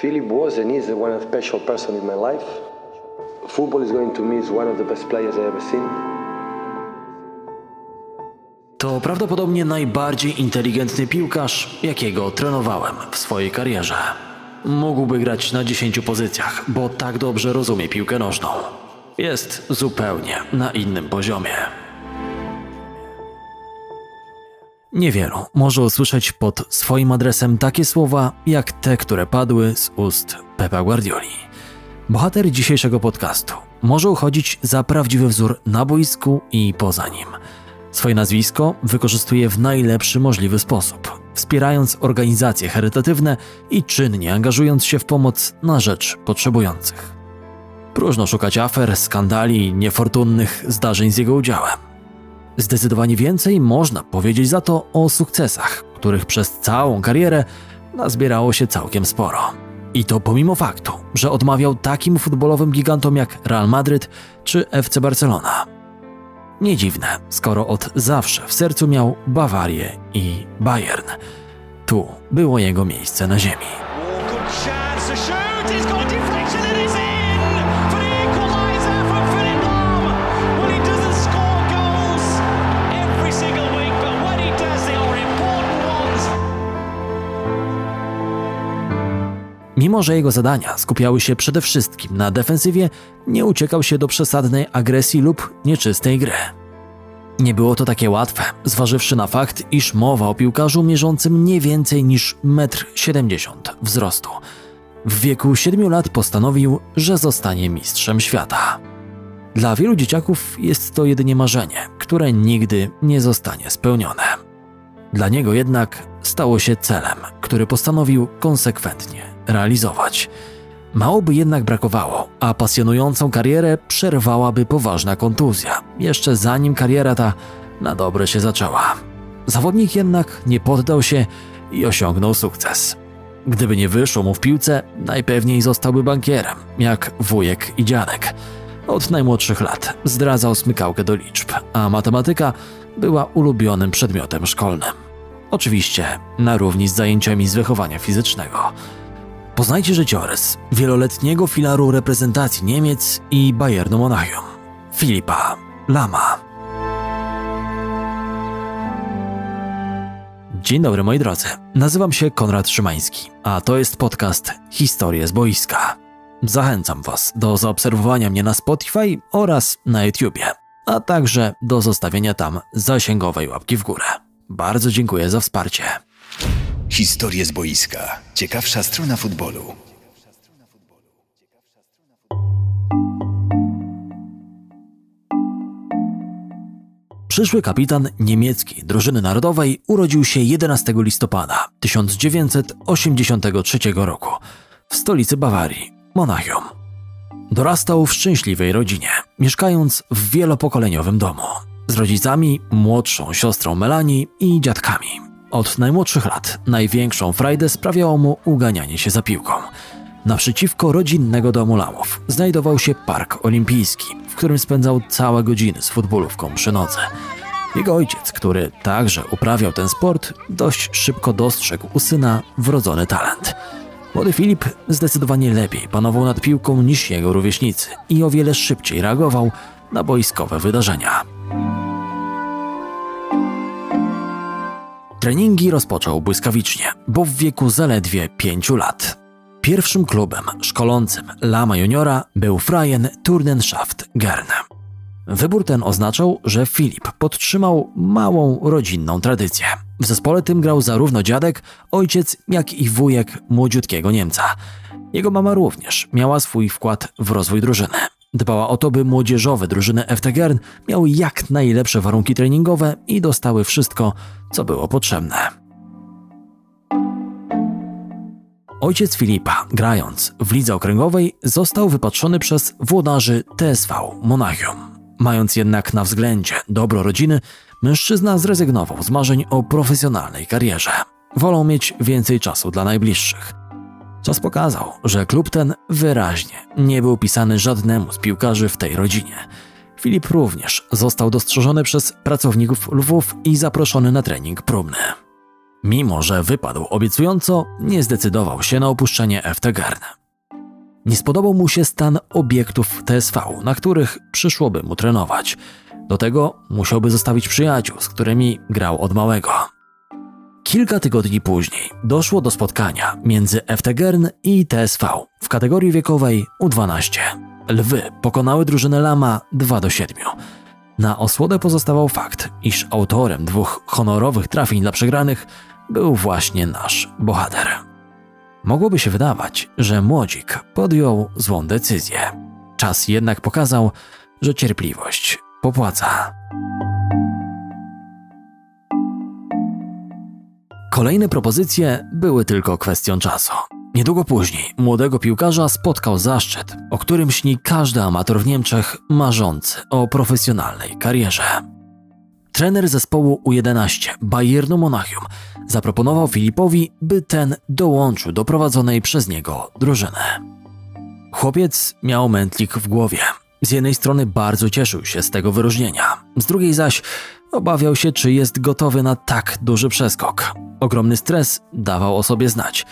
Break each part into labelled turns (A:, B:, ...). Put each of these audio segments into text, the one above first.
A: Philip was and is one special person in my life. Football is going to me is one of the best players I ever seen.
B: To prawdopodobnie najbardziej inteligentny piłkarz, jakiego trenowałem w swojej karierze. Mógłby grać na 10 pozycjach, bo tak dobrze rozumie piłkę nożną. Jest zupełnie na innym poziomie. Niewielu może usłyszeć pod swoim adresem takie słowa, jak te, które padły z ust Pepa Guardioli. Bohater dzisiejszego podcastu może uchodzić za prawdziwy wzór na boisku i poza nim. Swoje nazwisko wykorzystuje w najlepszy możliwy sposób, wspierając organizacje charytatywne i czynnie angażując się w pomoc na rzecz potrzebujących. Próżno szukać afer, skandali, niefortunnych zdarzeń z jego udziałem. Zdecydowanie więcej można powiedzieć za to o sukcesach, których przez całą karierę nazbierało się całkiem sporo. I to pomimo faktu, że odmawiał takim futbolowym gigantom jak Real Madryt czy FC Barcelona. Nie dziwne, skoro od zawsze w sercu miał Bawarię i Bayern. Tu było jego miejsce na ziemi. Mimo, że jego zadania skupiały się przede wszystkim na defensywie, nie uciekał się do przesadnej agresji lub nieczystej gry. Nie było to takie łatwe, zważywszy na fakt, iż mowa o piłkarzu mierzącym nie więcej niż 1,70 m wzrostu. W wieku 7 lat postanowił, że zostanie mistrzem świata. Dla wielu dzieciaków jest to jedynie marzenie, które nigdy nie zostanie spełnione. Dla niego jednak stało się celem, który postanowił konsekwentnie realizować. Mało by jednak brakowało, a pasjonującą karierę przerwałaby poważna kontuzja, jeszcze zanim kariera ta na dobre się zaczęła. Zawodnik jednak nie poddał się i osiągnął sukces. Gdyby nie wyszło mu w piłce, najpewniej zostałby bankierem, jak wujek i dziadek. Od najmłodszych lat zdradzał smykałkę do liczb, a matematyka była ulubionym przedmiotem szkolnym. Oczywiście na równi z zajęciami z wychowania fizycznego. Poznajcie życiorys wieloletniego filaru reprezentacji Niemiec i Bayernu Monachium, Filipa Lama. Dzień dobry moi drodzy, nazywam się Konrad Szymański, a to jest podcast Historie z boiska. Zachęcam Was do zaobserwowania mnie na Spotify oraz na YouTubie, a także do zostawienia tam zasięgowej łapki w górę. Bardzo dziękuję za wsparcie.
C: Historie z boiska. Ciekawsza strona futbolu.
B: Przyszły kapitan niemieckiej drużyny narodowej urodził się 11 listopada 1983 roku w stolicy Bawarii, Monachium. Dorastał w szczęśliwej rodzinie, mieszkając w wielopokoleniowym domu z rodzicami, młodszą siostrą Melanie i dziadkami. Od najmłodszych lat największą frajdę sprawiało mu uganianie się za piłką. Naprzeciwko rodzinnego domu Lamów znajdował się park olimpijski, w którym spędzał całe godziny z futbolówką przy nodze. Jego ojciec, który także uprawiał ten sport, dość szybko dostrzegł u syna wrodzony talent. Młody Filip zdecydowanie lepiej panował nad piłką niż jego rówieśnicy i o wiele szybciej reagował na boiskowe wydarzenia. Treningi rozpoczął błyskawicznie, bo w wieku zaledwie 5 lat. Pierwszym klubem szkolącym Lama Juniora był Freien Turnenschaft Gern. Wybór ten oznaczał, że Filip podtrzymał małą rodzinną tradycję. W zespole tym grał zarówno dziadek, ojciec, jak i wujek młodziutkiego Niemca. Jego mama również miała swój wkład w rozwój drużyny. Dbała o to, by młodzieżowe drużyny FT Gern miały jak najlepsze warunki treningowe i dostały wszystko, co było potrzebne. Ojciec Filipa, grając w lidze okręgowej, został wypatrzony przez włodarzy TSV Monachium. Mając jednak na względzie dobro rodziny, mężczyzna zrezygnował z marzeń o profesjonalnej karierze. Wolał mieć więcej czasu dla najbliższych. Czas pokazał, że klub ten wyraźnie nie był pisany żadnemu z piłkarzy w tej rodzinie. Filip również został dostrzeżony przez pracowników Lwów i zaproszony na trening próbny. Mimo, że wypadł obiecująco, nie zdecydował się na opuszczenie FTGern. Nie spodobał mu się stan obiektów TSV, na których przyszłoby mu trenować. Do tego musiałby zostawić przyjaciół, z którymi grał od małego. Kilka tygodni później doszło do spotkania między FTGern i TSV w kategorii wiekowej U12. Lwy pokonały drużynę Lama 2 do 7. Na osłodę pozostawał fakt, iż autorem dwóch honorowych trafień dla przegranych był właśnie nasz bohater. Mogłoby się wydawać, że młodzik podjął złą decyzję. Czas jednak pokazał, że cierpliwość popłaca. Kolejne propozycje były tylko kwestią czasu. Niedługo później młodego piłkarza spotkał zaszczyt, o którym śni każdy amator w Niemczech marzący o profesjonalnej karierze. Trener zespołu U11 Bayernu Monachium zaproponował Filipowi, by ten dołączył do prowadzonej przez niego drużyny. Chłopiec miał mętlik w głowie. Z jednej strony bardzo cieszył się z tego wyróżnienia, z drugiej zaś obawiał się, czy jest gotowy na tak duży przeskok. Ogromny stres dawał o sobie znać.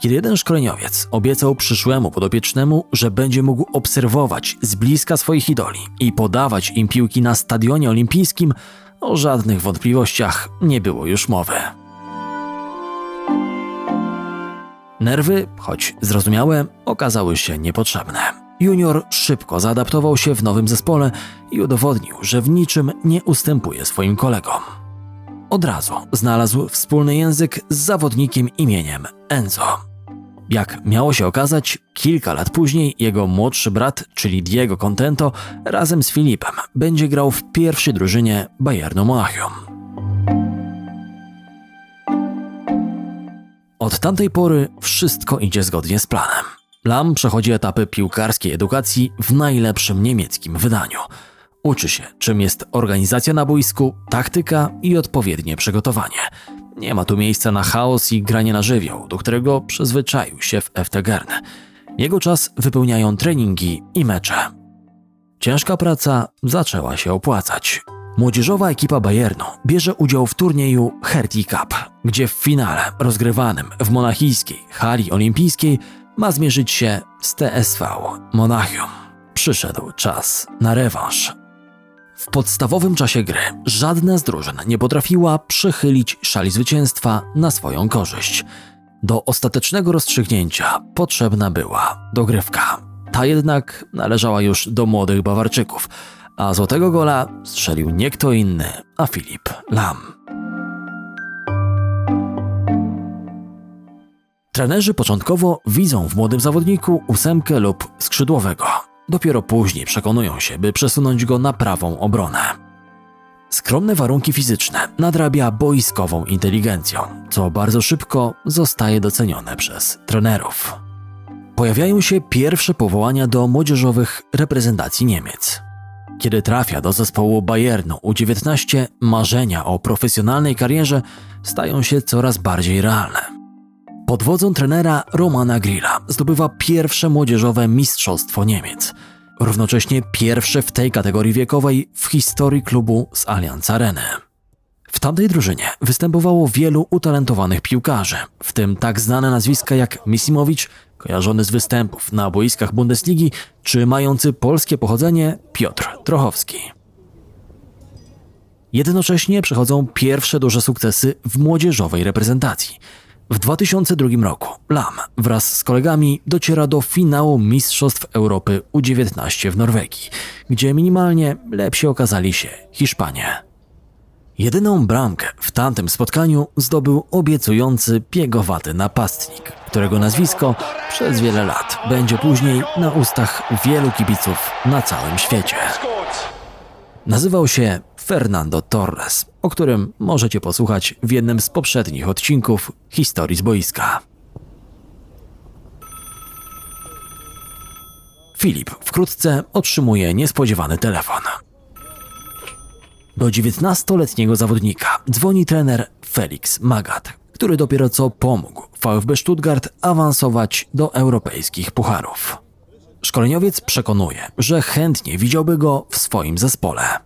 B: Kiedy jeden szkoleniowiec obiecał przyszłemu podopiecznemu, że będzie mógł obserwować z bliska swoich idoli i podawać im piłki na stadionie olimpijskim, o żadnych wątpliwościach nie było już mowy. Nerwy, choć zrozumiałe, okazały się niepotrzebne. Junior szybko zaadaptował się w nowym zespole i udowodnił, że w niczym nie ustępuje swoim kolegom. Od razu znalazł wspólny język z zawodnikiem imieniem Enzo. Jak miało się okazać, kilka lat później jego młodszy brat, czyli Diego Contento, razem z Filipem będzie grał w pierwszej drużynie Bayernu Monachium. Od tamtej pory wszystko idzie zgodnie z planem. Lam przechodzi etapy piłkarskiej edukacji w najlepszym niemieckim wydaniu. Uczy się, czym jest organizacja na boisku, taktyka i odpowiednie przygotowanie. Nie ma tu miejsca na chaos i granie na żywioł, do którego przyzwyczaił się w FTGern. Jego czas wypełniają treningi i mecze. Ciężka praca zaczęła się opłacać. Młodzieżowa ekipa Bayernu bierze udział w turnieju Hertie Cup, gdzie w finale rozgrywanym w monachijskiej hali olimpijskiej ma zmierzyć się z TSV Monachium. Przyszedł czas na rewanż. W podstawowym czasie gry żadna z drużyn nie potrafiła przechylić szali zwycięstwa na swoją korzyść. Do ostatecznego rozstrzygnięcia potrzebna była dogrywka. Ta jednak należała już do młodych Bawarczyków, a złotego gola strzelił nie kto inny, a Filip Lam. Trenerzy początkowo widzą w młodym zawodniku ósemkę lub skrzydłowego. Dopiero później przekonują się, by przesunąć go na prawą obronę. Skromne warunki fizyczne nadrabia boiskową inteligencją, co bardzo szybko zostaje docenione przez trenerów. Pojawiają się pierwsze powołania do młodzieżowych reprezentacji Niemiec. Kiedy trafia do zespołu Bayernu U19, marzenia o profesjonalnej karierze stają się coraz bardziej realne. Pod wodzą trenera Romana Grilla zdobywa pierwsze młodzieżowe mistrzostwo Niemiec, równocześnie pierwsze w tej kategorii wiekowej w historii klubu z Allianz Areny. W tamtej drużynie występowało wielu utalentowanych piłkarzy, w tym tak znane nazwiska jak Misimowicz, kojarzony z występów na boiskach Bundesligi, czy mający polskie pochodzenie Piotr Trochowski. Jednocześnie przychodzą pierwsze duże sukcesy w młodzieżowej reprezentacji. W 2002 roku Lam wraz z kolegami dociera do finału Mistrzostw Europy U19 w Norwegii, gdzie minimalnie lepsi okazali się Hiszpanie. Jedyną bramkę w tamtym spotkaniu zdobył obiecujący piegowaty napastnik, którego nazwisko przez wiele lat będzie później na ustach wielu kibiców na całym świecie. Nazywał się Fernando Torres, o którym możecie posłuchać w jednym z poprzednich odcinków historii z boiska. Filip wkrótce otrzymuje niespodziewany telefon. Do 19-letniego zawodnika dzwoni trener Felix Magat, który dopiero co pomógł VfB Stuttgart awansować do europejskich pucharów. Szkoleniowiec przekonuje, że chętnie widziałby go w swoim zespole.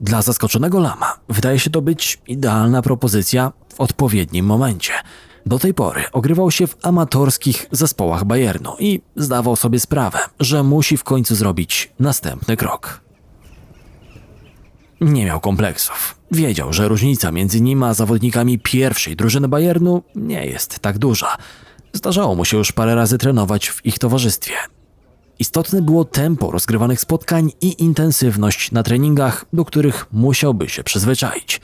B: Dla zaskoczonego Lama wydaje się to być idealna propozycja w odpowiednim momencie. Do tej pory ogrywał się w amatorskich zespołach Bayernu i zdawał sobie sprawę, że musi w końcu zrobić następny krok. Nie miał kompleksów. Wiedział, że różnica między nim a zawodnikami pierwszej drużyny Bayernu nie jest tak duża. Zdarzało mu się już parę razy trenować w ich towarzystwie. Istotne było tempo rozgrywanych spotkań i intensywność na treningach, do których musiałby się przyzwyczaić.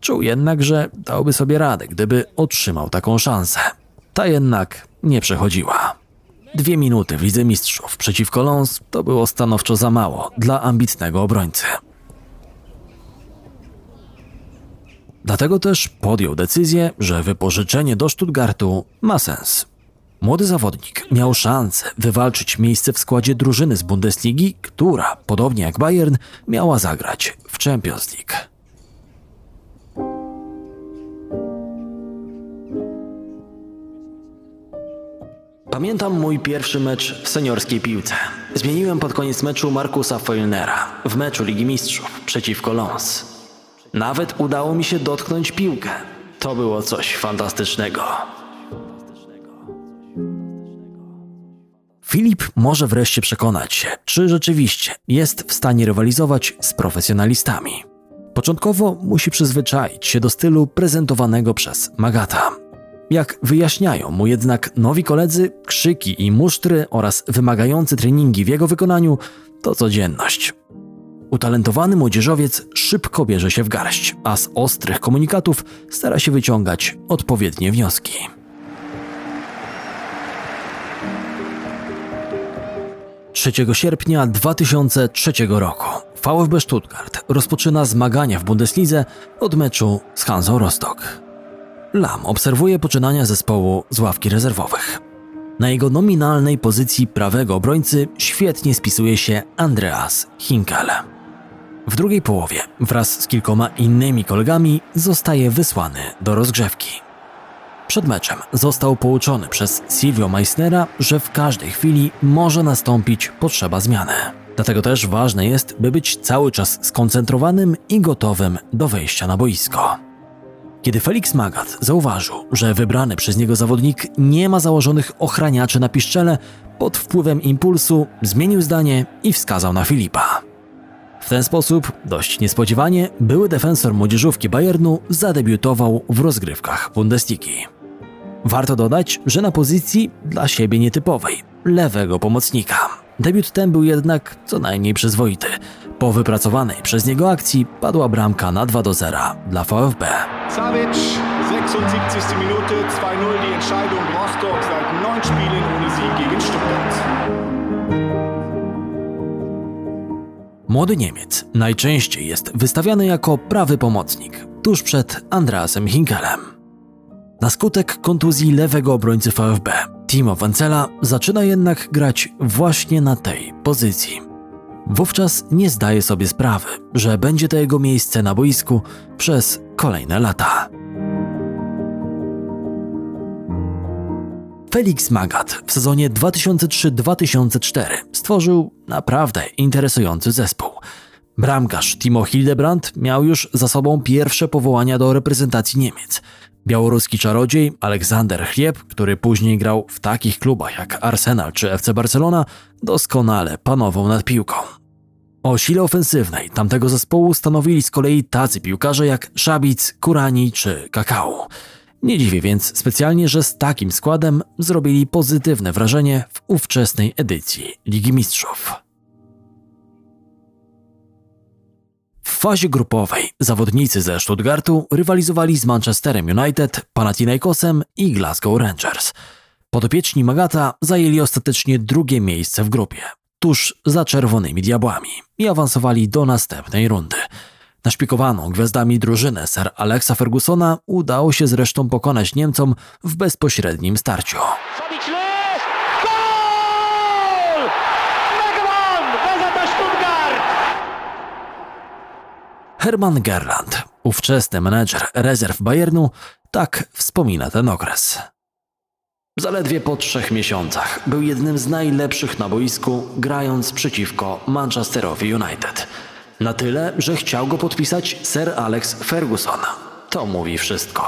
B: Czuł jednak, że dałby sobie radę, gdyby otrzymał taką szansę. Ta jednak nie przechodziła. Dwie minuty w Lidze Mistrzów przeciwko Lons to było stanowczo za mało dla ambitnego obrońcy. Dlatego też podjął decyzję, że wypożyczenie do Stuttgartu ma sens. Młody zawodnik miał szansę wywalczyć miejsce w składzie drużyny z Bundesligi, która, podobnie jak Bayern, miała zagrać w Champions League. Pamiętam mój pierwszy mecz w seniorskiej piłce. Zmieniłem pod koniec meczu Markusa Feulnera w meczu Ligi Mistrzów przeciwko Lens. Nawet udało mi się dotknąć piłkę. To było coś fantastycznego. Filip może wreszcie przekonać się, czy rzeczywiście jest w stanie rywalizować z profesjonalistami. Początkowo musi przyzwyczaić się do stylu prezentowanego przez Magata. Jak wyjaśniają mu jednak nowi koledzy, krzyki i musztry oraz wymagające treningi w jego wykonaniu to codzienność. Utalentowany młodzieżowiec szybko bierze się w garść, a z ostrych komunikatów stara się wyciągać odpowiednie wnioski. Trzeciego sierpnia 2003 roku VfB Stuttgart rozpoczyna zmagania w Bundeslidze od meczu z Hansą Rostock. Lam obserwuje poczynania zespołu z ławki rezerwowych. Na jego nominalnej pozycji prawego obrońcy świetnie spisuje się Andreas Hinkel. W drugiej połowie wraz z kilkoma innymi kolegami zostaje wysłany do rozgrzewki. Przed meczem został pouczony przez Silvio Meissnera, że w każdej chwili może nastąpić potrzeba zmiany. Dlatego też ważne jest, by być cały czas skoncentrowanym i gotowym do wejścia na boisko. Kiedy Felix Magat zauważył, że wybrany przez niego zawodnik nie ma założonych ochraniaczy na piszczele, pod wpływem impulsu zmienił zdanie i wskazał na Filipa. W ten sposób, dość niespodziewanie, były defensor młodzieżówki Bayernu zadebiutował w rozgrywkach Bundesligi. Warto dodać, że na pozycji dla siebie nietypowej, lewego pomocnika. Debiut ten był jednak co najmniej przyzwoity. Po wypracowanej przez niego akcji padła bramka na 2 do 0 dla VfB.
D: Savic, 76. Minute, 2-0 die Entscheidung Rostock seit neun Spielen ohne Sieg gegen Stuttgart.
B: Młody Niemiec najczęściej jest wystawiany jako prawy pomocnik, tuż przed Andreasem Hinkelem. Na skutek kontuzji lewego obrońcy VfB, Timo Wancela zaczyna jednak grać właśnie na tej pozycji. Wówczas nie zdaje sobie sprawy, że będzie to jego miejsce na boisku przez kolejne lata. Felix Magat w sezonie 2003-2004 stworzył naprawdę interesujący zespół. Bramkarz Timo Hildebrandt miał już za sobą pierwsze powołania do reprezentacji Niemiec. Białoruski czarodziej Aleksander Chlieb, który później grał w takich klubach jak Arsenal czy FC Barcelona, doskonale panował nad piłką. O sile ofensywnej tamtego zespołu stanowili z kolei tacy piłkarze jak Szabic, Kurani czy Kakao. Nie dziwię więc specjalnie, że z takim składem zrobili pozytywne wrażenie w ówczesnej edycji Ligi Mistrzów. Fazie grupowej zawodnicy ze Stuttgartu rywalizowali z Manchesterem United, Panathinaikosem i Glasgow Rangers. Podopieczni Magata zajęli ostatecznie drugie miejsce w grupie, tuż za Czerwonymi Diabłami i awansowali do następnej rundy. Naszpikowaną gwiazdami drużynę Sir Alexa Fergusona udało się zresztą pokonać Niemcom w bezpośrednim starciu.
E: Savic löst! Goal! Weggewonnen! VfB Stuttgart!
B: Hermann Gerland, ówczesny menedżer rezerw Bayernu, tak wspomina ten okres. Zaledwie po trzech miesiącach był jednym z najlepszych na boisku, grając przeciwko Manchesterowi United. Na tyle, że chciał go podpisać Sir Alex Ferguson. To mówi wszystko.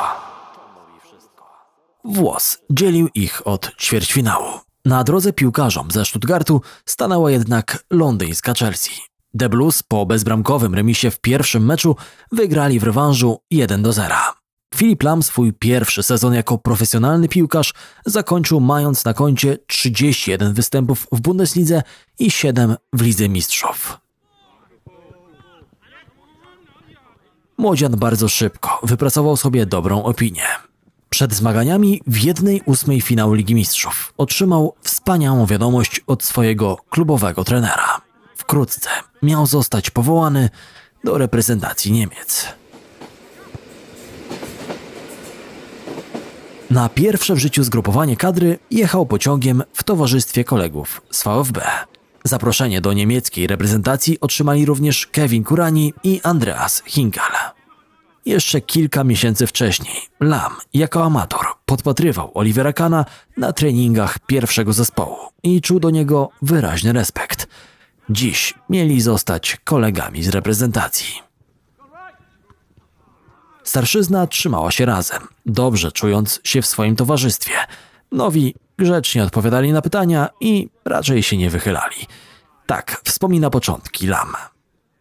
B: Włos dzielił ich od ćwierćfinału. Na drodze piłkarzom ze Stuttgartu stanęła jednak londyńska Chelsea. The Blues po bezbramkowym remisie w pierwszym meczu wygrali w rewanżu 1 do 0. Filip Lam swój pierwszy sezon jako profesjonalny piłkarz zakończył mając na koncie 31 występów w Bundeslidze i 7 w Lidze Mistrzów. Młodzian bardzo szybko wypracował sobie dobrą opinię. Przed zmaganiami w jednej ósmej finału Ligi Mistrzów otrzymał wspaniałą wiadomość od swojego klubowego trenera. Wkrótce miał zostać powołany do reprezentacji Niemiec. Na pierwsze w życiu zgrupowanie kadry jechał pociągiem w towarzystwie kolegów z VfB. Zaproszenie do niemieckiej reprezentacji otrzymali również Kevin Kurani i Andreas Hinkal. Jeszcze kilka miesięcy wcześniej Lam jako amator podpatrywał Olivera Kana na treningach pierwszego zespołu i czuł do niego wyraźny respekt. Dziś mieli zostać kolegami z reprezentacji. Starszyzna trzymała się razem, dobrze czując się w swoim towarzystwie. Nowi grzecznie odpowiadali na pytania i raczej się nie wychylali. Tak wspomina początki Lam.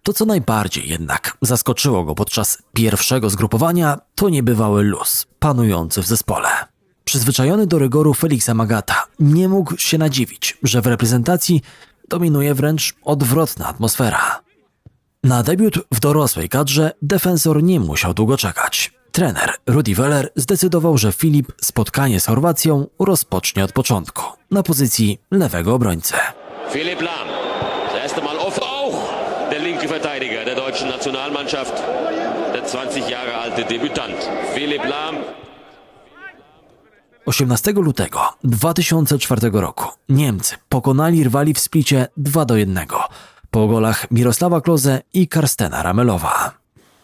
B: To, co najbardziej jednak zaskoczyło go podczas pierwszego zgrupowania, to niebywały luz panujący w zespole. Przyzwyczajony do rygoru Feliksa Magata nie mógł się nadziwić, że w reprezentacji dominuje wręcz odwrotna atmosfera. Na debiut w dorosłej kadrze defensor nie musiał długo czekać. Trener Rudi Weller zdecydował, że Filip spotkanie z Chorwacją rozpocznie od początku na pozycji lewego obrońcy.
F: Philipp Lahm. Erste Mal oft auch der linke Verteidiger der deutschen Nationalmannschaft. Der 20 Jahre alte Debütant. Philipp Lahm
B: 18 lutego 2004 roku Niemcy pokonali rywali w splicie 2 do 1 po golach Mirosława Kloze i Karstena Ramelowa.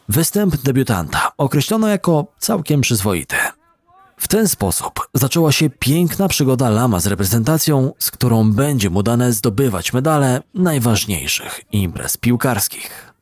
B: Występ debiutanta określono jako całkiem przyzwoity. W ten sposób zaczęła się piękna przygoda Lama z reprezentacją, z którą będzie mu dane zdobywać medale najważniejszych imprez piłkarskich.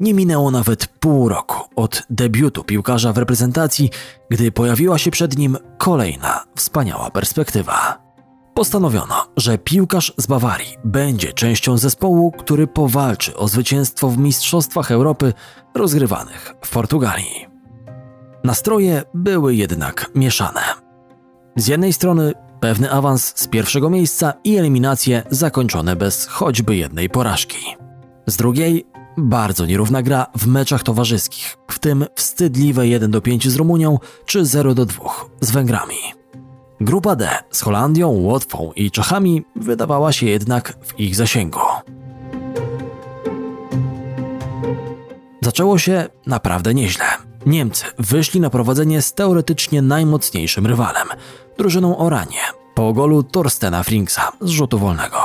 B: Nie minęło nawet pół roku od debiutu piłkarza w reprezentacji, gdy pojawiła się przed nim kolejna wspaniała perspektywa. Postanowiono, że piłkarz z Bawarii będzie częścią zespołu, który powalczy o zwycięstwo w Mistrzostwach Europy rozgrywanych w Portugalii. Nastroje były jednak mieszane. Z jednej strony pewny awans z pierwszego miejsca i eliminacje zakończone bez choćby jednej porażki. Z drugiej bardzo nierówna gra w meczach towarzyskich, w tym wstydliwe 1 do 5 z Rumunią czy 0 do 2 z Węgrami. Grupa D z Holandią, Łotwą i Czechami wydawała się jednak w ich zasięgu. Zaczęło się naprawdę nieźle. Niemcy wyszli na prowadzenie z teoretycznie najmocniejszym rywalem, drużyną Oranie, po golu Torstena Frinksa z rzutu wolnego.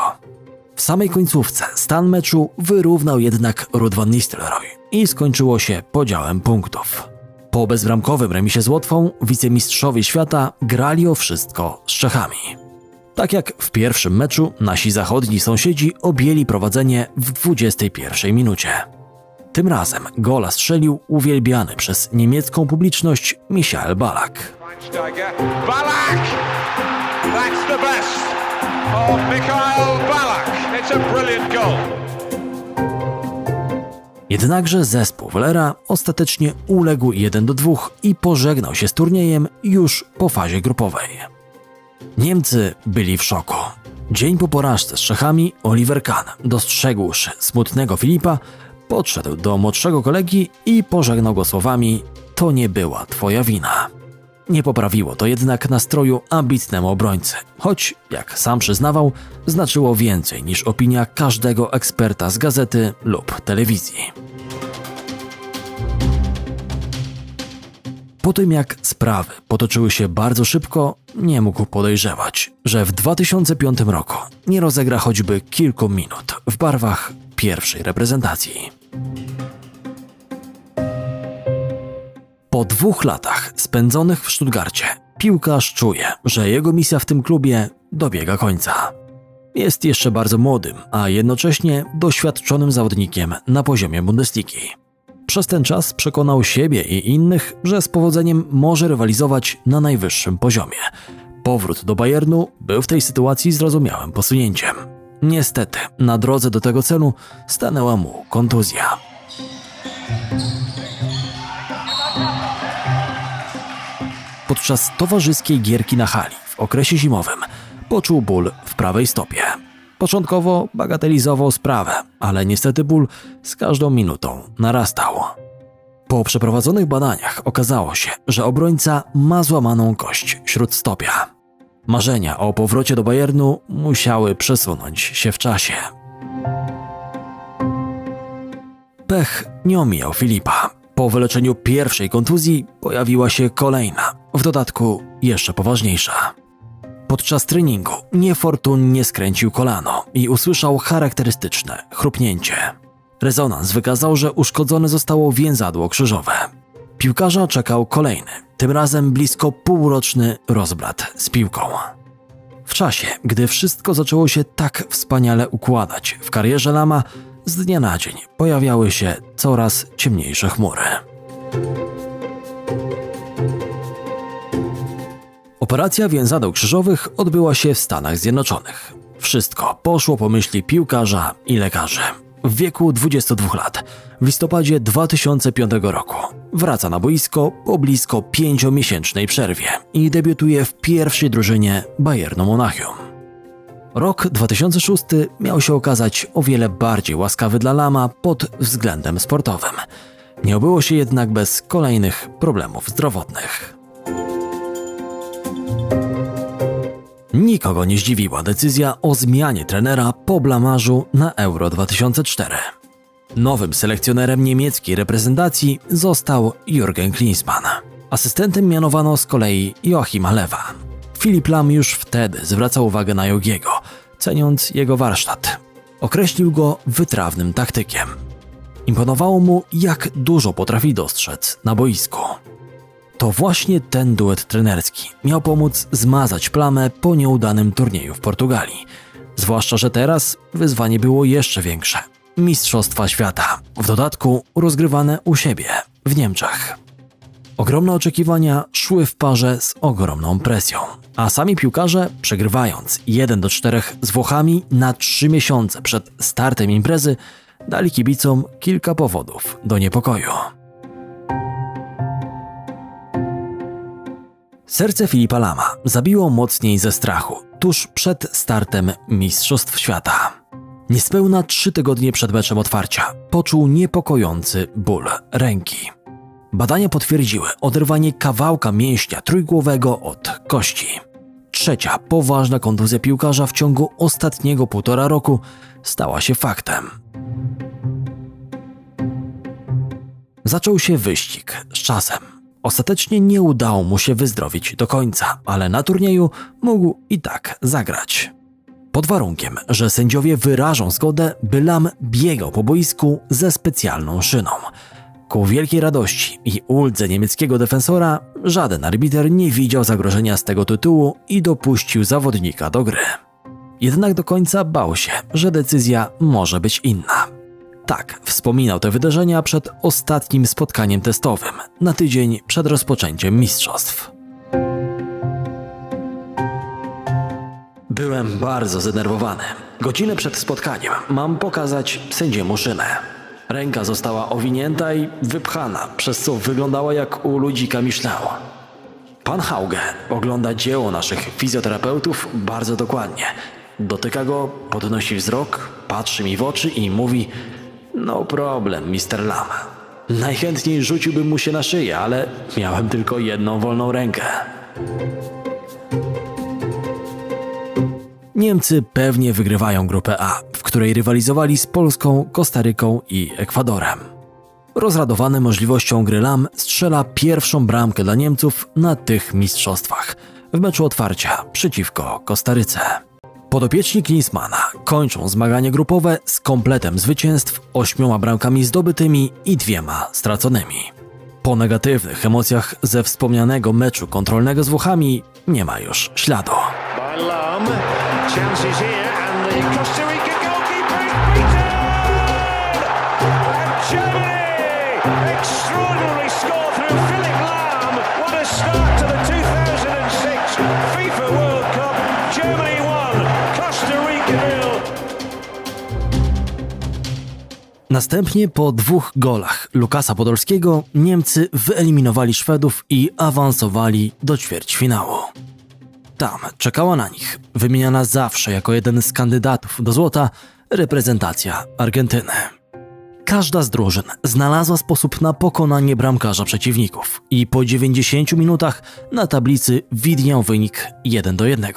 B: W samej końcówce stan meczu wyrównał jednak Ruud van Nistelrooy i skończyło się podziałem punktów. Po bezbramkowym remisie z Łotwą wicemistrzowie świata grali o wszystko z Czechami. Tak jak w pierwszym meczu nasi zachodni sąsiedzi objęli prowadzenie w 21 minucie. Tym razem gola strzelił uwielbiany przez niemiecką publiczność Michael Balak.
G: Ballack! That's the best of Mikhail Ballack.
B: Jednakże zespół Wellera ostatecznie uległ 1 do 2 i pożegnał się z turniejem już po fazie grupowej. Niemcy byli w szoku. Dzień po porażce z Czechami Oliver Kahn, dostrzegłszy smutnego Filipa, podszedł do młodszego kolegi i pożegnał go słowami: To nie była twoja wina. Nie poprawiło to jednak nastroju ambitnemu obrońcy, choć, jak sam przyznawał, znaczyło więcej niż opinia każdego eksperta z gazety lub telewizji. Po tym jak sprawy potoczyły się bardzo szybko, nie mógł podejrzewać, że w 2005 roku nie rozegra choćby kilku minut w barwach pierwszej reprezentacji. Po dwóch latach spędzonych w Stuttgarcie, piłkarz czuje, że jego misja w tym klubie dobiega końca. Jest jeszcze bardzo młodym, a jednocześnie doświadczonym zawodnikiem na poziomie Bundesligi. Przez ten czas przekonał siebie i innych, że z powodzeniem może rywalizować na najwyższym poziomie. Powrót do Bayernu był w tej sytuacji zrozumiałym posunięciem. Niestety, na drodze do tego celu stanęła mu kontuzja. Podczas towarzyskiej gierki na hali w okresie zimowym poczuł ból w prawej stopie. Początkowo bagatelizował sprawę, ale niestety ból z każdą minutą narastał. Po przeprowadzonych badaniach okazało się, że obrońca ma złamaną kość śródstopia. Marzenia o powrocie do Bayernu musiały przesunąć się w czasie. Pech nie omijał Filipa. Po wyleczeniu pierwszej kontuzji pojawiła się kolejna, w dodatku jeszcze poważniejsza. Podczas treningu niefortunnie skręcił kolano i usłyszał charakterystyczne chrupnięcie. Rezonans wykazał, że uszkodzone zostało więzadło krzyżowe. Piłkarza czekał kolejny, tym razem blisko półroczny rozbrat z piłką. W czasie, gdy wszystko zaczęło się tak wspaniale układać w karierze Lama, z dnia na dzień pojawiały się coraz ciemniejsze chmury. Operacja więzadeł krzyżowych odbyła się w Stanach Zjednoczonych. Wszystko poszło po myśli piłkarza i lekarzy. W wieku 22 lat, w listopadzie 2005 roku, wraca na boisko po blisko pięciomiesięcznej przerwie i debiutuje w pierwszej drużynie Bayernu Monachium. Rok 2006 miał się okazać o wiele bardziej łaskawy dla Lama pod względem sportowym. Nie obyło się jednak bez kolejnych problemów zdrowotnych. Nikogo nie zdziwiła decyzja o zmianie trenera po blamarzu na Euro 2004. Nowym selekcjonerem niemieckiej reprezentacji został Jürgen Klinsmann. Asystentem mianowano z kolei Joachima Lewa. Filip Lam już wtedy zwracał uwagę na Jogiego, ceniąc jego warsztat. Określił go wytrawnym taktykiem. Imponowało mu, jak dużo potrafi dostrzec na boisku. To właśnie ten duet trenerski miał pomóc zmazać plamę po nieudanym turnieju w Portugalii. Zwłaszcza, że teraz wyzwanie było jeszcze większe. Mistrzostwa świata, w dodatku rozgrywane u siebie, w Niemczech. Ogromne oczekiwania szły w parze z ogromną presją, a sami piłkarze, przegrywając 1 do 4 z Włochami na 3 miesiące przed startem imprezy, dali kibicom kilka powodów do niepokoju. Serce Filipa Lama zabiło mocniej ze strachu tuż przed startem Mistrzostw Świata. Niespełna trzy tygodnie przed meczem otwarcia poczuł niepokojący ból ręki. Badania potwierdziły oderwanie kawałka mięśnia trójgłowego od kości. Trzecia poważna kontuzja piłkarza w ciągu ostatniego półtora roku stała się faktem. Zaczął się wyścig z czasem. Ostatecznie nie udało mu się wyzdrowić do końca, ale na turnieju mógł i tak zagrać. Pod warunkiem, że sędziowie wyrażą zgodę, by Lam biegał po boisku ze specjalną szyną. Ku wielkiej radości i uldze niemieckiego defensora, żaden arbiter nie widział zagrożenia z tego tytułu i dopuścił zawodnika do gry. Jednak do końca bał się, że decyzja może być inna. Tak wspominał te wydarzenia przed ostatnim spotkaniem testowym, na tydzień przed rozpoczęciem mistrzostw. Byłem bardzo zdenerwowany. Godzinę przed spotkaniem mam pokazać sędziemu szynę. Ręka została owinięta i wypchana, przez co wyglądała jak u ludzika Michelin. Pan Hauge ogląda dzieło naszych fizjoterapeutów bardzo dokładnie. Dotyka go, podnosi wzrok, patrzy mi w oczy i mówi no problem, Mr. Lam. Najchętniej rzuciłbym mu się na szyję, ale miałem tylko jedną wolną rękę. Niemcy pewnie wygrywają grupę A, w której rywalizowali z Polską, Kostaryką i Ekwadorem. Rozradowany możliwością gry Lam strzela pierwszą bramkę dla Niemców na tych mistrzostwach w meczu otwarcia przeciwko Kostaryce. Podopieczni Klinsmana kończą zmaganie grupowe z kompletem zwycięstw, ośmioma bramkami zdobytymi i dwiema straconymi. Po negatywnych emocjach ze wspomnianego meczu kontrolnego z Włochami nie ma już śladu.
H: Lam. Chances here, and
G: the Costa Rica goalkeeper is beaten! And Germany! Extraordinary score through Philip Lahm. What a start to the 2006 FIFA World Cup. Germany won, Costa Rica nil.
B: Następnie po dwóch golach Lukasa Podolskiego Niemcy wyeliminowali Szwedów i awansowali do ćwierćfinału. Tam czekała na nich, wymieniana zawsze jako jeden z kandydatów do złota, reprezentacja Argentyny. Każda z drużyn znalazła sposób na pokonanie bramkarza przeciwników i po 90 minutach na tablicy widniał wynik 1 do 1.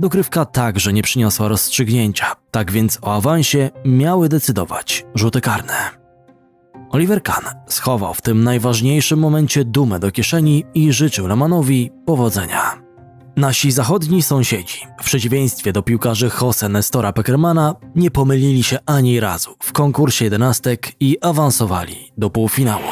B: Dogrywka także nie przyniosła rozstrzygnięcia, tak więc o awansie miały decydować rzuty karne. Oliver Kahn schował w tym najważniejszym momencie dumę do kieszeni i życzył Lamanowi powodzenia. Nasi zachodni sąsiedzi, w przeciwieństwie do piłkarzy Jose Nestora Peckermana, nie pomylili się ani razu w konkursie jedenastek i awansowali do półfinału.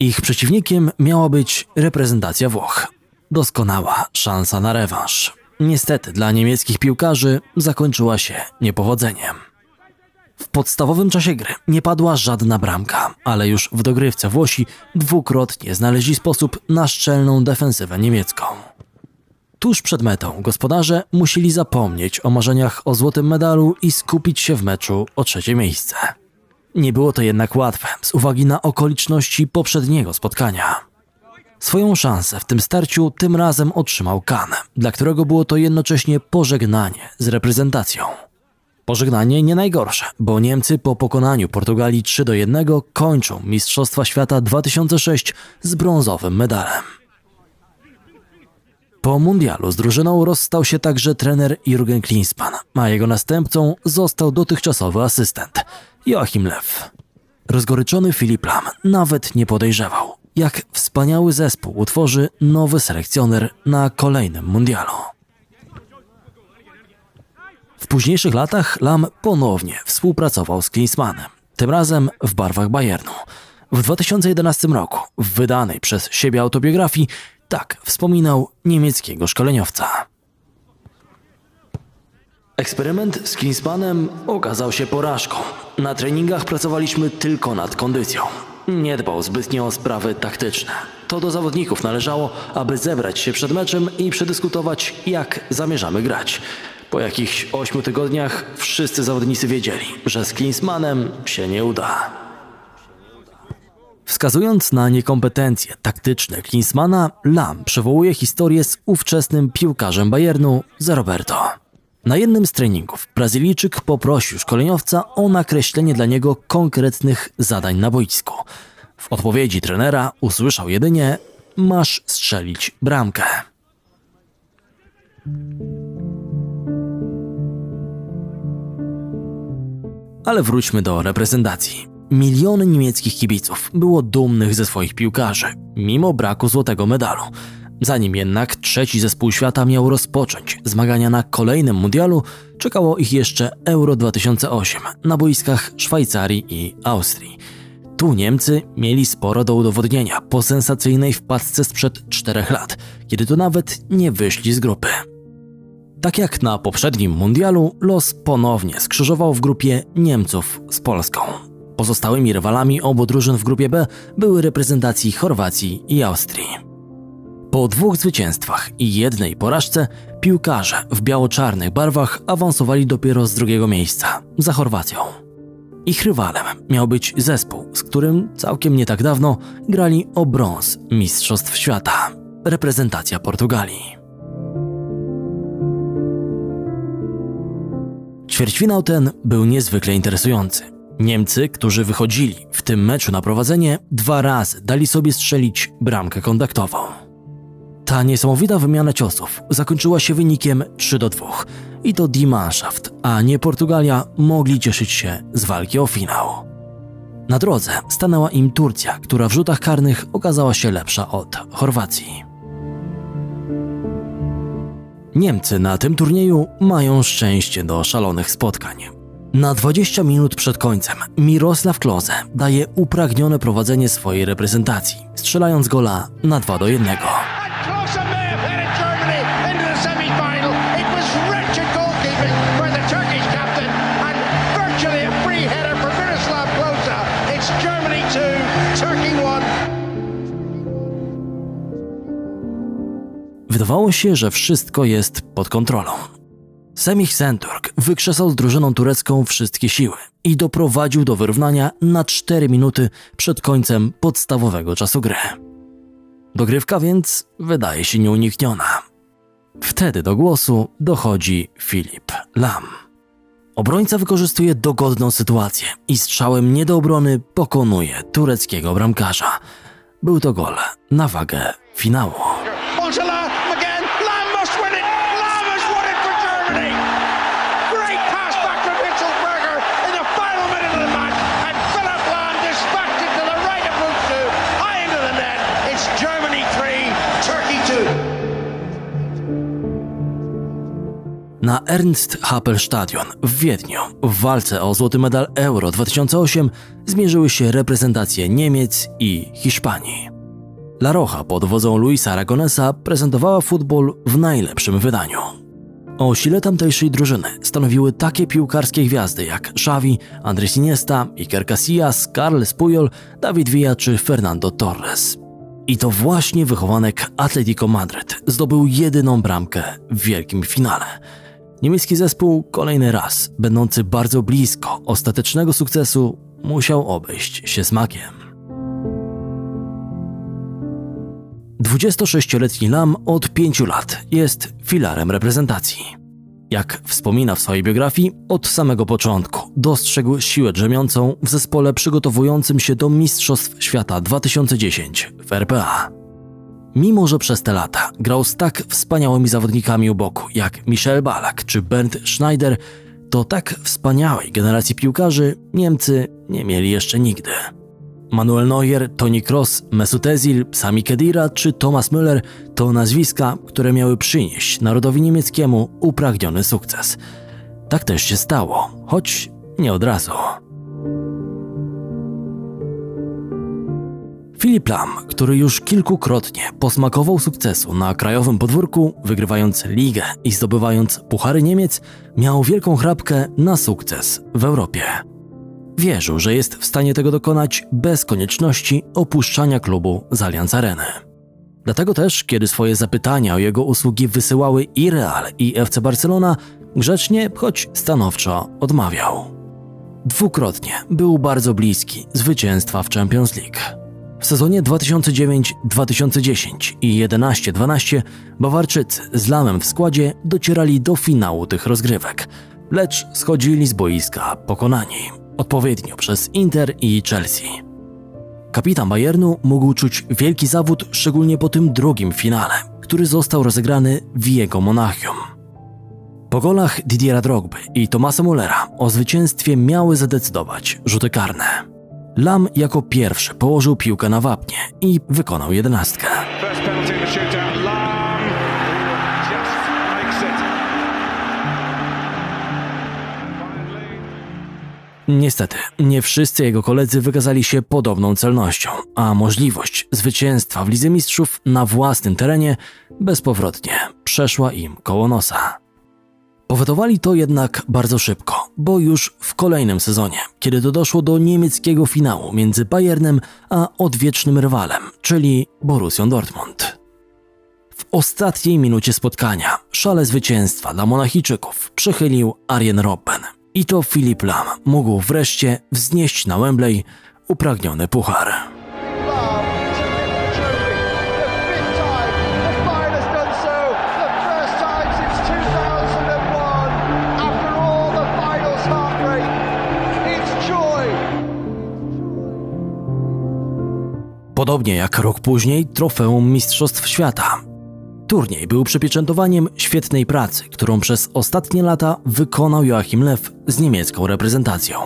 B: Ich przeciwnikiem miała być reprezentacja Włoch. Doskonała szansa na rewanż. Niestety dla niemieckich piłkarzy zakończyła się niepowodzeniem. W podstawowym czasie gry nie padła żadna bramka, ale już w dogrywce Włosi dwukrotnie znaleźli sposób na szczelną defensywę niemiecką. Tuż przed metą gospodarze musieli zapomnieć o marzeniach o złotym medalu i skupić się w meczu o trzecie miejsce. Nie było to jednak łatwe z uwagi na okoliczności poprzedniego spotkania. Swoją szansę w tym starciu tym razem otrzymał Kan, dla którego było to jednocześnie pożegnanie z reprezentacją. Pożegnanie nie najgorsze, bo Niemcy po pokonaniu Portugalii 3 do 1 kończą Mistrzostwa Świata 2006 z brązowym medalem. Po mundialu z drużyną rozstał się także trener Jürgen Klinsmann, a jego następcą został dotychczasowy asystent Joachim Lew. Rozgoryczony Filip Lam nawet nie podejrzewał, jak wspaniały zespół utworzy nowy selekcjoner na kolejnym mundialu. W późniejszych latach Lam ponownie współpracował z Klinsmanem, tym razem w barwach Bayernu. W 2011 roku, w wydanej przez siebie autobiografii, tak wspominał niemieckiego szkoleniowca. Eksperyment z Klinsmanem okazał się porażką. Na treningach pracowaliśmy tylko nad kondycją. Nie dbał zbytnio o sprawy taktyczne. To do zawodników należało, aby zebrać się przed meczem i przedyskutować, jak zamierzamy grać. Po jakichś ośmiu tygodniach wszyscy zawodnicy wiedzieli, że z Klinsmanem się nie uda. Wskazując na niekompetencje taktyczne Klinsmana, Lam przywołuje historię z ówczesnym piłkarzem Bayernu za Roberto. Na jednym z treningów Brazylijczyk poprosił szkoleniowca o nakreślenie dla niego konkretnych zadań na boisku. W odpowiedzi trenera usłyszał jedynie: Masz strzelić bramkę. Ale wróćmy do reprezentacji. Miliony niemieckich kibiców było dumnych ze swoich piłkarzy, mimo braku złotego medalu. Zanim jednak trzeci zespół świata miał rozpocząć zmagania na kolejnym mundialu, czekało ich jeszcze Euro 2008 na boiskach Szwajcarii i Austrii. Tu Niemcy mieli sporo do udowodnienia po sensacyjnej wpadce sprzed czterech lat, kiedy to nawet nie wyszli z grupy. Tak jak na poprzednim mundialu, los ponownie skrzyżował w grupie Niemców z Polską. Pozostałymi rywalami obu drużyn w grupie B były reprezentacji Chorwacji i Austrii. Po dwóch zwycięstwach i jednej porażce, piłkarze w biało-czarnych barwach awansowali dopiero z drugiego miejsca, za Chorwacją. Ich rywalem miał być zespół, z którym całkiem nie tak dawno grali o brąz Mistrzostw Świata reprezentacja Portugalii. Ćwierćfinał ten był niezwykle interesujący. Niemcy, którzy wychodzili w tym meczu na prowadzenie, dwa razy dali sobie strzelić bramkę kontaktową. Ta niesamowita wymiana ciosów zakończyła się wynikiem 3 do 2 i to Die Mannschaft, a nie Portugalia mogli cieszyć się z walki o finał. Na drodze stanęła im Turcja, która w rzutach karnych okazała się lepsza od Chorwacji. Niemcy na tym turnieju mają szczęście do szalonych spotkań. Na 20 minut przed końcem Mirosław Klose daje upragnione prowadzenie swojej reprezentacji, strzelając gola na 2 do 1.
H: And Klose may have headed Germany into the semi-final. It was wretched goalkeeping for the Turkish captain and virtually a free header for Miroslav Klose. It's Germany 2, Turkey 1.
B: Wydawało się, że wszystko jest pod kontrolą. Semih Senturk wykrzesał z drużyną turecką wszystkie siły i doprowadził do wyrównania na 4 minuty przed końcem podstawowego czasu gry. Dogrywka więc wydaje się nieunikniona. Wtedy do głosu dochodzi Filip Lam. Obrońca wykorzystuje dogodną sytuację i strzałem nie do obrony pokonuje tureckiego bramkarza. Był to gol na wagę finału. Na Ernst Happel Stadion w Wiedniu w walce o złoty medal Euro 2008 zmierzyły się reprezentacje Niemiec i Hiszpanii. La Roja pod wodzą Luisa Aragonesa prezentowała futbol w najlepszym wydaniu. O sile tamtejszej drużyny stanowiły takie piłkarskie gwiazdy jak Xavi, Andrés Iniesta, Iker Casillas, Carles Puyol, David Villa czy Fernando Torres. I to właśnie wychowanek Atletico Madryt zdobył jedyną bramkę w wielkim finale. Niemiecki zespół kolejny raz, będący bardzo blisko ostatecznego sukcesu, musiał obejść się smakiem. 26-letni Lam od 5 lat jest filarem reprezentacji. Jak wspomina w swojej biografii, od samego początku dostrzegł siłę drzemiącą w zespole przygotowującym się do Mistrzostw Świata 2010 w RPA. Mimo, że przez te lata grał z tak wspaniałymi zawodnikami u boku jak Michel Balak czy Bernd Schneider, to tak wspaniałej generacji piłkarzy Niemcy nie mieli jeszcze nigdy. Manuel Neuer, Toni Kroos, Mesut Özil, Sami Khedira czy Thomas Müller to nazwiska, które miały przynieść narodowi niemieckiemu upragniony sukces. Tak też się stało, choć nie od razu. Filip Lam, który już kilkukrotnie posmakował sukcesu na krajowym podwórku, wygrywając ligę i zdobywając puchary Niemiec, miał wielką chrapkę na sukces w Europie. Wierzył, że jest w stanie tego dokonać bez konieczności opuszczania klubu z Allianz Areny. Dlatego też, kiedy swoje zapytania o jego usługi wysyłały i Real, i FC Barcelona, grzecznie, choć stanowczo odmawiał. Dwukrotnie był bardzo bliski zwycięstwa w Champions League. W sezonie 2009-2010 i 11-12 Bawarczycy z Lamem w składzie docierali do finału tych rozgrywek, lecz schodzili z boiska pokonani, odpowiednio przez Inter i Chelsea. Kapitan Bayernu mógł czuć wielki zawód szczególnie po tym drugim finale, który został rozegrany w jego Monachium. Po golach Didiera Drogby i Tomasa Mullera o zwycięstwie miały zadecydować rzuty karne. Lam jako pierwszy położył piłkę na wapnie i wykonał jedenastkę. Niestety, nie wszyscy jego koledzy wykazali się podobną celnością, a możliwość zwycięstwa w Lidze Mistrzów na własnym terenie bezpowrotnie przeszła im koło nosa. Powetowali to jednak bardzo szybko, bo już w kolejnym sezonie, kiedy to doszło do niemieckiego finału między Bayernem a odwiecznym rywalem, czyli Borussią Dortmund. W ostatniej minucie spotkania szale zwycięstwa dla Monachijczyków przechylił Arjen Robben i to Filip Lam mógł wreszcie wznieść na Wembley upragniony puchar. Podobnie jak rok później trofeum Mistrzostw Świata. Turniej był przypieczętowaniem świetnej pracy, którą przez ostatnie lata wykonał Joachim Lew z niemiecką reprezentacją.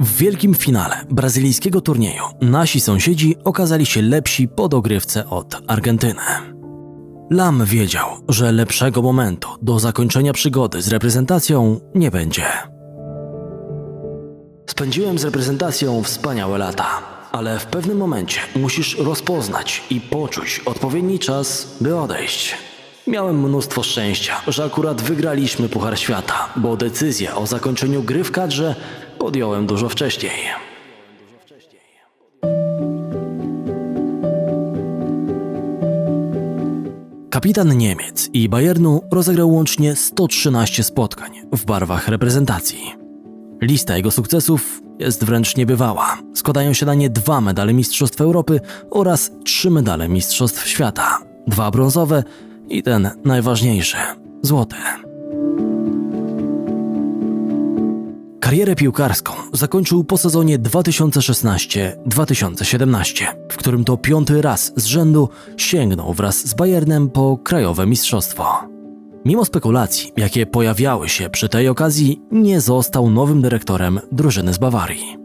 B: W wielkim finale brazylijskiego turnieju nasi sąsiedzi okazali się lepsi po dogrywce od Argentyny. Lam wiedział, że lepszego momentu do zakończenia przygody z reprezentacją nie będzie. Spędziłem z reprezentacją wspaniałe lata, ale w pewnym momencie musisz rozpoznać i poczuć odpowiedni czas, by odejść. Miałem mnóstwo szczęścia, że akurat wygraliśmy Puchar Świata, bo decyzję o zakończeniu gry w kadrze podjąłem dużo wcześniej. Kapitan Niemiec i Bayernu rozegrał łącznie 113 spotkań w barwach reprezentacji. Lista jego sukcesów jest wręcz niebywała. Składają się na nie dwa medale Mistrzostw Europy oraz trzy medale Mistrzostw Świata. Dwa brązowe i ten najważniejszy złoty. Karierę piłkarską zakończył po sezonie 2016-2017, w którym to piąty raz z rzędu sięgnął wraz z Bayernem po krajowe mistrzostwo. Mimo spekulacji, jakie pojawiały się przy tej okazji, nie został nowym dyrektorem drużyny z Bawarii.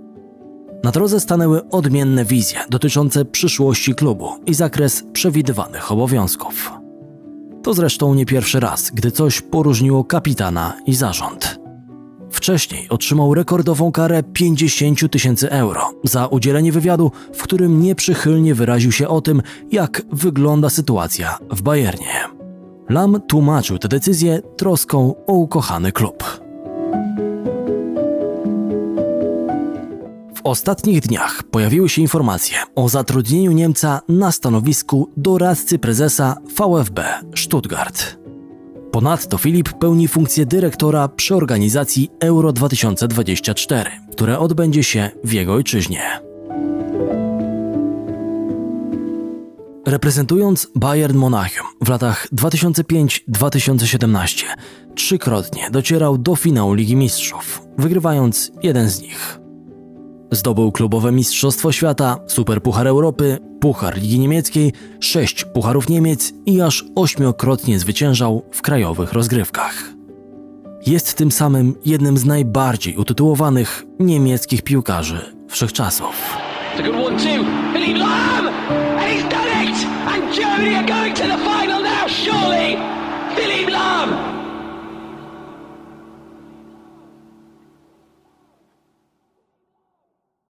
B: Na drodze stanęły odmienne wizje dotyczące przyszłości klubu i zakres przewidywanych obowiązków. To zresztą nie pierwszy raz, gdy coś poróżniło kapitana i zarząd. Wcześniej otrzymał rekordową karę 50 tysięcy euro za udzielenie wywiadu, w którym nieprzychylnie wyraził się o tym, jak wygląda sytuacja w Bayernie. Lam tłumaczył tę decyzję troską o ukochany klub. W ostatnich dniach pojawiły się informacje o zatrudnieniu Niemca na stanowisku doradcy prezesa VfB Stuttgart. Ponadto Filip pełni funkcję dyrektora przy organizacji Euro 2024, które odbędzie się w jego ojczyźnie. Reprezentując Bayern Monachium w latach 2005-2017, trzykrotnie docierał do finału Ligi Mistrzów, wygrywając jeden z nich. Zdobył klubowe Mistrzostwo Świata, Superpuchar Europy, Puchar Ligi Niemieckiej, sześć Pucharów Niemiec i aż ośmiokrotnie zwyciężał w krajowych rozgrywkach. Jest tym samym jednym z najbardziej utytułowanych niemieckich piłkarzy wszechczasów.
I: It's Germany are going to the final now, surely!